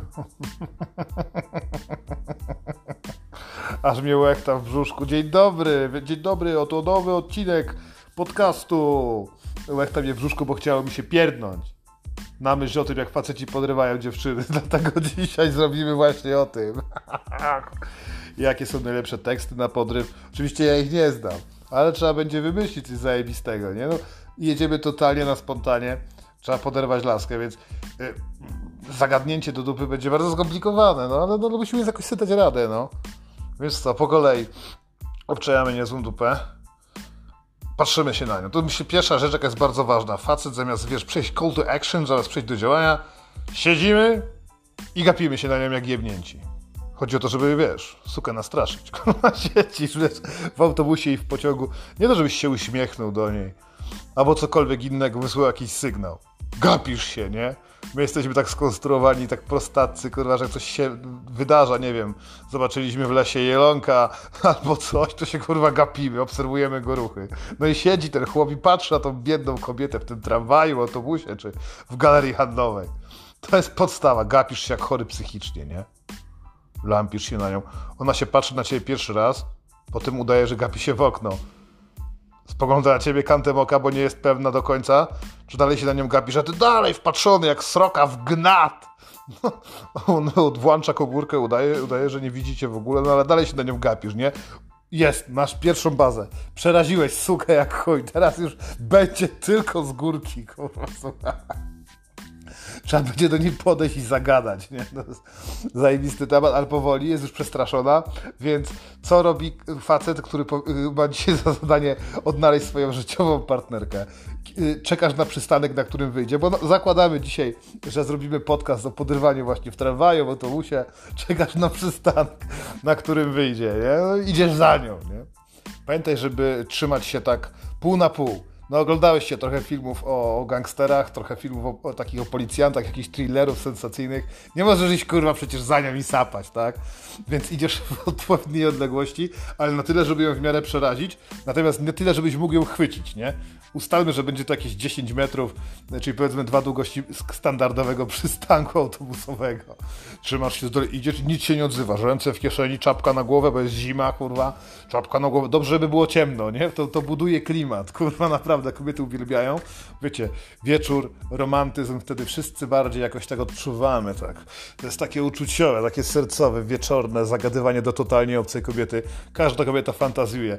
Aż mnie łechta w brzuszku. Dzień dobry, dzień dobry, oto nowy odcinek podcastu. Łechta mnie w brzuszku, bo chciało mi się pierdnąć. Na myśl o tym, jak faceci podrywają dziewczyny. Dlatego dzisiaj zrobimy właśnie o tym. Jakie są najlepsze teksty na podryw. Oczywiście ja ich nie znam, ale trzeba będzie wymyślić coś zajebistego, nie? No, jedziemy totalnie na spontanie. Trzeba poderwać laskę, więc... Zagadnięcie do dupy będzie bardzo skomplikowane, no ale no, musimy jakoś sobie dać radę, no. Wiesz co, po kolei obczajamy niezłą dupę, patrzymy się na nią. To myślę, pierwsza rzecz, jaka jest bardzo ważna. Facet zamiast, wiesz, przejść call to action, zamiast przejść do działania, siedzimy i gapimy się na nią jak jebnięci. Chodzi o to, żeby, wiesz, sukę nastraszyć. Siedzisz, wiesz, w autobusie i w pociągu. Nie to, żebyś się uśmiechnął do niej, albo cokolwiek innego, wysłał jakiś sygnał. Gapisz się, nie? My jesteśmy tak skonstruowani, tak prostacy, kurwa, że coś się wydarza, nie wiem. Zobaczyliśmy w lesie jelonka albo coś, to się kurwa gapimy, obserwujemy go ruchy. No i siedzi ten chłop i patrzy na tą biedną kobietę w tym tramwaju, autobusie czy w galerii handlowej. To jest podstawa, gapisz się jak chory psychicznie, nie? Lampisz się na nią. Ona się patrzy na ciebie pierwszy raz, potem udaje, że gapi się w okno spogląda na ciebie kantem oka, bo nie jest pewna do końca, czy dalej się na nią gapisz, a ty dalej wpatrzony jak sroka w gnat. On włącza komórkę, udaje, udaje, że nie widzicie w ogóle, no ale dalej się na nią gapisz, nie? Jest, masz pierwszą bazę. Przeraziłeś sukę jak chuj. Teraz już będzie tylko z górki, kurwa, słuchaj trzeba będzie do niej podejść i zagadać, nie? To jest zajebisty temat, ale powoli jest już przestraszona, więc co robi facet, który ma dzisiaj za zadanie odnaleźć swoją życiową partnerkę? Czekasz na przystanek, na którym wyjdzie, bo no, zakładamy dzisiaj, że zrobimy podcast o podrywaniu właśnie w tramwaju, w autobusie, czekasz na przystanek, na którym wyjdzie, nie? No, idziesz za nią, nie? Pamiętaj, żeby trzymać się tak pół na pół no oglądałeś się trochę filmów o, o gangsterach, trochę filmów o, o, takich o policjantach, jakichś thrillerów sensacyjnych. Nie możesz iść kurwa przecież za nią i sapać, tak? Więc idziesz w odpowiedniej odległości, ale na tyle, żeby ją w miarę przerazić, natomiast nie tyle, żebyś mógł ją chwycić, nie? Ustalmy, że będzie to jakieś 10 metrów, czyli powiedzmy dwa długości standardowego przystanku autobusowego. Trzymasz się z dole, idziesz nic się nie odzywasz. Ręce w kieszeni, czapka na głowę, bo jest zima, kurwa. Czapka na głowę. Dobrze, żeby było ciemno, nie? To, to buduje klimat, kurwa, naprawdę. Kobiety uwielbiają. Wiecie, wieczór, romantyzm, wtedy wszyscy bardziej jakoś tak odczuwamy, tak. To jest takie uczuciowe, takie sercowe, wieczorne zagadywanie do totalnie obcej kobiety. Każda kobieta fantazjuje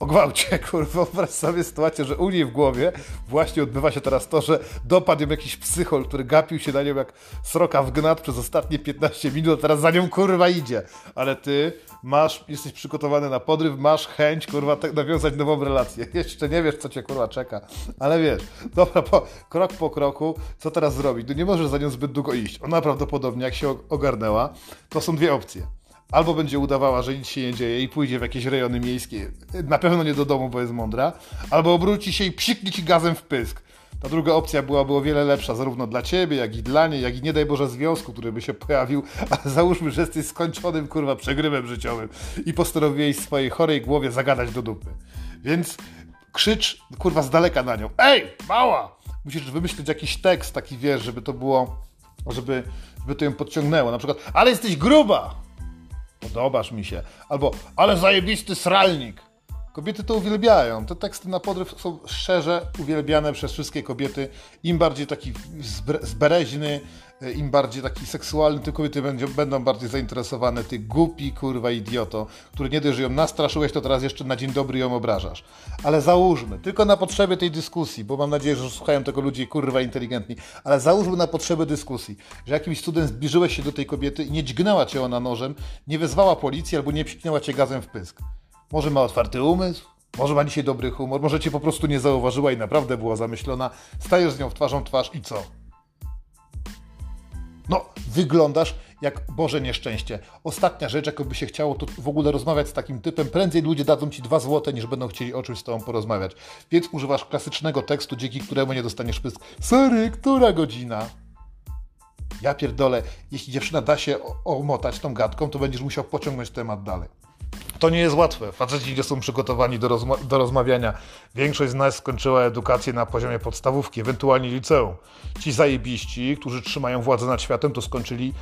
o gwałcie, kurwa, wyobraź sobie sytuację, że u niej w głowie właśnie odbywa się teraz to, że dopadł ją jakiś psychol, który gapił się na nią jak sroka w gnat przez ostatnie 15 minut, a teraz za nią kurwa idzie. Ale ty masz, jesteś przygotowany na podryw, masz chęć, kurwa, tak nawiązać nową relację. Jeszcze nie wiesz, co cię kurwa czeka, ale wiesz, dobra, po, krok po kroku, co teraz zrobić? No nie możesz za nią zbyt długo iść. Ona prawdopodobnie, jak się ogarnęła, to są dwie opcje albo będzie udawała, że nic się nie dzieje i pójdzie w jakieś rejony miejskie, na pewno nie do domu, bo jest mądra, albo obróci się i psiknie ci gazem w pysk. Ta druga opcja byłaby o wiele lepsza, zarówno dla ciebie, jak i dla niej, jak i nie daj Boże związku, który by się pojawił, ale załóżmy, że jesteś skończonym, kurwa, przegrywem życiowym i postanowiłeś w swojej chorej głowie zagadać do dupy. Więc krzycz, kurwa, z daleka na nią. Ej, mała! Musisz wymyślić jakiś tekst taki, wiesz, żeby to było, żeby, żeby to ją podciągnęło. Na przykład, ale jesteś gruba! Podobasz mi się. Albo, ale zajebisty sralnik. Kobiety to uwielbiają. Te teksty na podryw są szczerze uwielbiane przez wszystkie kobiety. Im bardziej taki zbereźny, im bardziej taki seksualny, tym kobiety będą, będą bardziej zainteresowane. Ty głupi, kurwa, idioto, który nie dość, że ją nastraszyłeś, to teraz jeszcze na dzień dobry ją obrażasz. Ale załóżmy, tylko na potrzeby tej dyskusji, bo mam nadzieję, że słuchają tego ludzie, kurwa, inteligentni, ale załóżmy na potrzeby dyskusji, że jakimś cudem zbliżyłeś się do tej kobiety i nie dźgnęła cię ona nożem, nie wezwała policji albo nie psiknęła cię gazem w pysk. Może ma otwarty umysł, może ma dzisiaj dobry humor, może cię po prostu nie zauważyła i naprawdę była zamyślona. Stajesz z nią w twarzą twarz i co? No, wyglądasz jak Boże nieszczęście. Ostatnia rzecz, jakoby się chciało to w ogóle rozmawiać z takim typem, prędzej ludzie dadzą ci dwa złote, niż będą chcieli o czymś z tobą porozmawiać. Więc używasz klasycznego tekstu, dzięki któremu nie dostaniesz pysk. Sorry, która godzina? Ja pierdolę, jeśli dziewczyna da się omotać tą gadką, to będziesz musiał pociągnąć temat dalej. To nie jest łatwe. Faceci nie są przygotowani do, rozma do rozmawiania. Większość z nas skończyła edukację na poziomie podstawówki, ewentualnie liceum. Ci zajebiści, którzy trzymają władzę nad światem, to skończyli,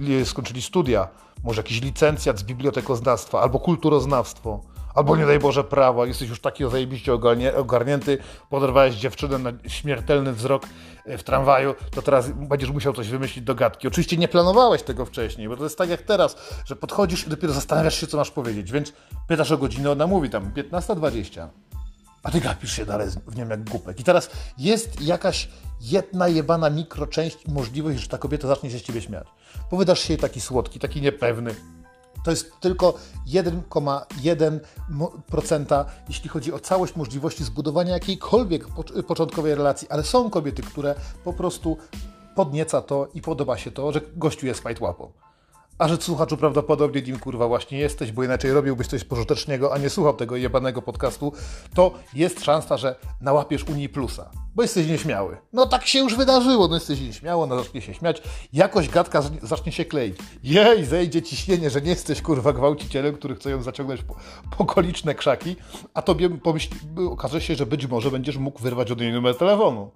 yy, skończyli studia. Może jakiś licencjat z bibliotekoznawstwa albo kulturoznawstwo. Albo nie daj Boże prawo, jesteś już taki zajebiście ogarnięty, poderwałeś dziewczynę na śmiertelny wzrok e, w tramwaju, to teraz będziesz musiał coś wymyślić do gadki. Oczywiście nie planowałeś tego wcześniej, bo to jest tak jak teraz, że podchodzisz i dopiero zastanawiasz się, co masz powiedzieć, więc pytasz o godzinę, ona mówi tam 15.20. A ty gapisz się dalej w nim jak głupek. I teraz jest jakaś jedna jebana mikroczęść możliwość, że ta kobieta zacznie się z ciebie śmiać. Powydasz się taki słodki, taki niepewny, to jest tylko 1,1%, jeśli chodzi o całość możliwości zbudowania jakiejkolwiek początkowej relacji, ale są kobiety, które po prostu podnieca to i podoba się to, że gościu jest fight łapą. A że słuchaczu prawdopodobnie nim kurwa właśnie jesteś, bo inaczej robiłbyś coś pożytecznego, a nie słuchał tego jebanego podcastu, to jest szansa, że nałapiesz Unii Plusa, bo jesteś nieśmiały. No tak się już wydarzyło, no jesteś nieśmiały, no zacznie się śmiać, jakoś gadka zacznie się kleić. Jej, zejdzie ciśnienie, że nie jesteś kurwa gwałcicielem, który chce ją zaciągnąć po, po okoliczne krzaki, a tobie pomyśl, okaże się, że być może będziesz mógł wyrwać od niej numer telefonu.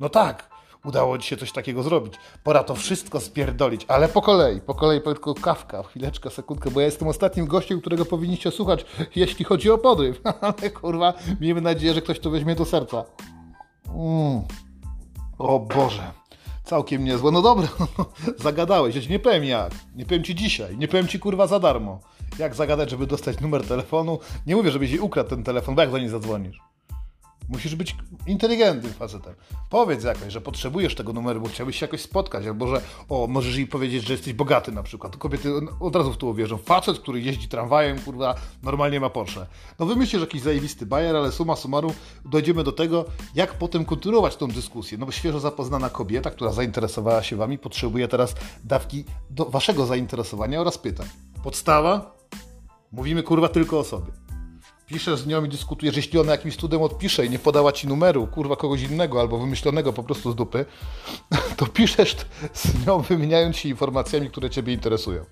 No tak, udało ci się coś takiego zrobić. Pora to wszystko spierdolić, ale po kolei, po kolei tylko kawka, chwileczkę, sekundkę, bo ja jestem ostatnim gościem, którego powinniście słuchać, jeśli chodzi o podryw. ale kurwa, miejmy nadzieję, że ktoś to weźmie do serca. Mm. O Boże. Całkiem niezłe. No dobra, zagadałeś. Ja ci nie powiem jak. Nie powiem ci dzisiaj. Nie powiem ci kurwa za darmo. Jak zagadać, żeby dostać numer telefonu? Nie mówię, żebyś jej ukradł ten telefon, bo jak do niej zadzwonisz? Musisz być inteligentnym facetem. Powiedz jakoś, że potrzebujesz tego numeru, bo chciałbyś się jakoś spotkać, albo że o, możesz jej powiedzieć, że jesteś bogaty na przykład. Kobiety od razu w to uwierzą. Facet, który jeździ tramwajem, kurwa, normalnie ma Porsche. No wymyślisz jakiś zajebisty bajer, ale suma summarum dojdziemy do tego, jak potem kontynuować tą dyskusję. No bo świeżo zapoznana kobieta, która zainteresowała się wami, potrzebuje teraz dawki do waszego zainteresowania oraz pytań. Podstawa? Mówimy kurwa tylko o sobie piszesz z nią i dyskutujesz, jeśli ona jakimś cudem odpisze i nie podała ci numeru, kurwa kogoś innego albo wymyślonego po prostu z dupy, to piszesz z nią wymieniając się informacjami, które ciebie interesują.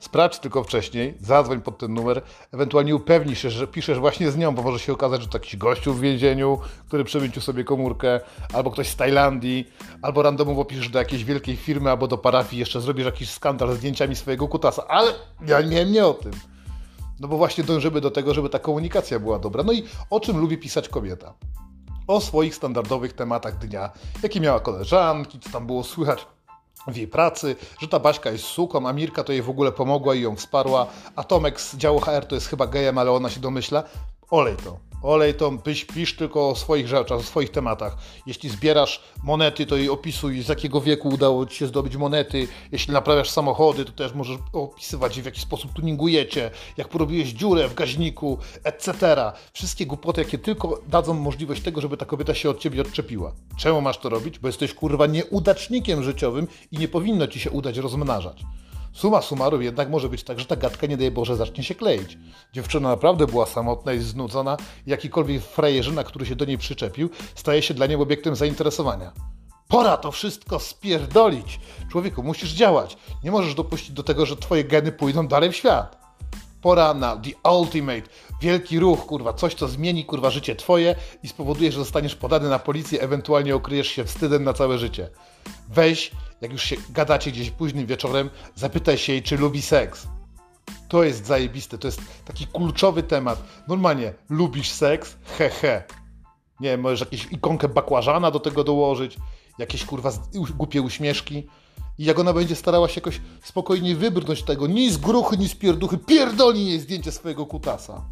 Sprawdź tylko wcześniej, zadzwoń pod ten numer, ewentualnie upewnij się, że piszesz właśnie z nią, bo może się okazać, że to jakiś gościu w więzieniu, który przemycił sobie komórkę, albo ktoś z Tajlandii, albo randomowo piszesz do jakiejś wielkiej firmy, albo do parafii, jeszcze zrobisz jakiś skandal z zdjęciami swojego kutasa, ale ja nie, nie o tym. No bo właśnie dążymy do tego, żeby ta komunikacja była dobra. No i o czym lubi pisać kobieta? O swoich standardowych tematach dnia, jakie miała koleżanki, co tam było słychać w jej pracy, że ta Baśka jest suką, a Mirka to jej w ogóle pomogła i ją wsparła, a Tomek z działu HR to jest chyba gejem, ale ona się domyśla. Olej to. Olej to, pisz, pisz tylko o swoich rzeczach, o swoich tematach. Jeśli zbierasz monety, to jej opisuj, z jakiego wieku udało Ci się zdobyć monety. Jeśli naprawiasz samochody, to też możesz opisywać, w jaki sposób tuningujecie, jak porobiłeś dziurę w gaźniku, etc. Wszystkie głupoty, jakie tylko dadzą możliwość tego, żeby ta kobieta się od Ciebie odczepiła. Czemu masz to robić? Bo jesteś kurwa nieudacznikiem życiowym i nie powinno Ci się udać rozmnażać. Suma summarum jednak może być tak, że ta gadka nie daje Boże zacznie się kleić. Dziewczyna naprawdę była samotna i znudzona jakikolwiek frajerzyna, który się do niej przyczepił, staje się dla niej obiektem zainteresowania. Pora to wszystko spierdolić! Człowieku, musisz działać. Nie możesz dopuścić do tego, że twoje geny pójdą dalej w świat. Pora na the ultimate, wielki ruch, kurwa, coś, co zmieni, kurwa, życie twoje i spowoduje, że zostaniesz podany na policję, ewentualnie okryjesz się wstydem na całe życie. Weź jak już się gadacie gdzieś późnym wieczorem, zapytaj się jej, czy lubi seks. To jest zajebiste, to jest taki kluczowy temat. Normalnie, lubisz seks? He, he. Nie wiem, możesz jakąś ikonkę bakłażana do tego dołożyć, jakieś kurwa głupie uśmieszki. I jak ona będzie starała się jakoś spokojnie wybrnąć tego, ni z gruchy, ni z pierduchy, pierdoli jej zdjęcie swojego kutasa.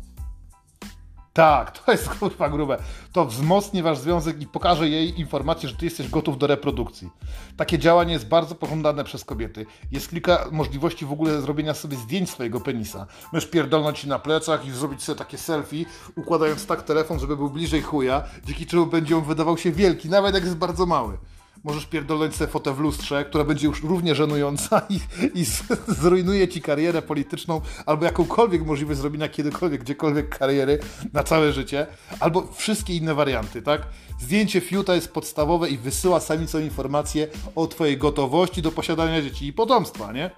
Tak, to jest kurwa grube. To wzmocni wasz związek i pokaże jej informację, że ty jesteś gotów do reprodukcji. Takie działanie jest bardzo pożądane przez kobiety. Jest kilka możliwości w ogóle zrobienia sobie zdjęć swojego penisa. Możesz pierdolnąć ci na plecach i zrobić sobie takie selfie, układając tak telefon, żeby był bliżej chuja, dzięki czemu będzie on wydawał się wielki, nawet jak jest bardzo mały możesz pierdolnąć sobie fotę w lustrze, która będzie już równie żenująca i, i zrujnuje ci karierę polityczną albo jakąkolwiek możliwość zrobienia kiedykolwiek, gdziekolwiek kariery na całe życie, albo wszystkie inne warianty, tak? Zdjęcie fiuta jest podstawowe i wysyła samicą informację o twojej gotowości do posiadania dzieci i potomstwa, nie?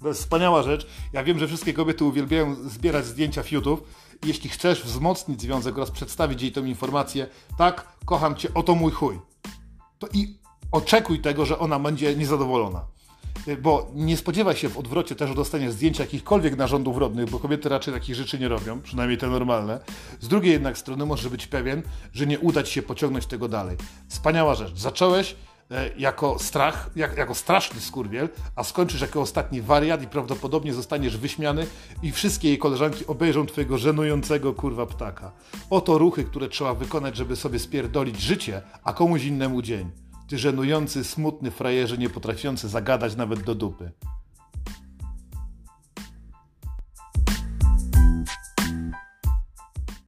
To jest wspaniała rzecz. Ja wiem, że wszystkie kobiety uwielbiają zbierać zdjęcia fiutów. Jeśli chcesz wzmocnić związek oraz przedstawić jej tą informację, tak, kocham cię, oto mój chuj. To i oczekuj tego, że ona będzie niezadowolona. Y, Bo nie spodziewaj się w odwrocie też, że dostaniesz zdjęcia jakichkolwiek narządów rodnych, bo kobiety raczej takich rzeczy nie robią, przynajmniej te normalne. Z drugiej jednak strony możesz być pewien, że nie uda ci się pociągnąć tego dalej. Wspaniała rzecz. Zacząłeś e, jako strach, jak, jako straszny skurwiel, a skończysz jako ostatni wariat i prawdopodobnie zostaniesz wyśmiany i wszystkie jej koleżanki obejrzą twojego żenującego kurwa ptaka. Oto ruchy, które trzeba wykonać, żeby sobie spierdolić życie, a komuś innemu dzień. Ty żenujący, smutny frajerze, nie potrafiący zagadać nawet do dupy.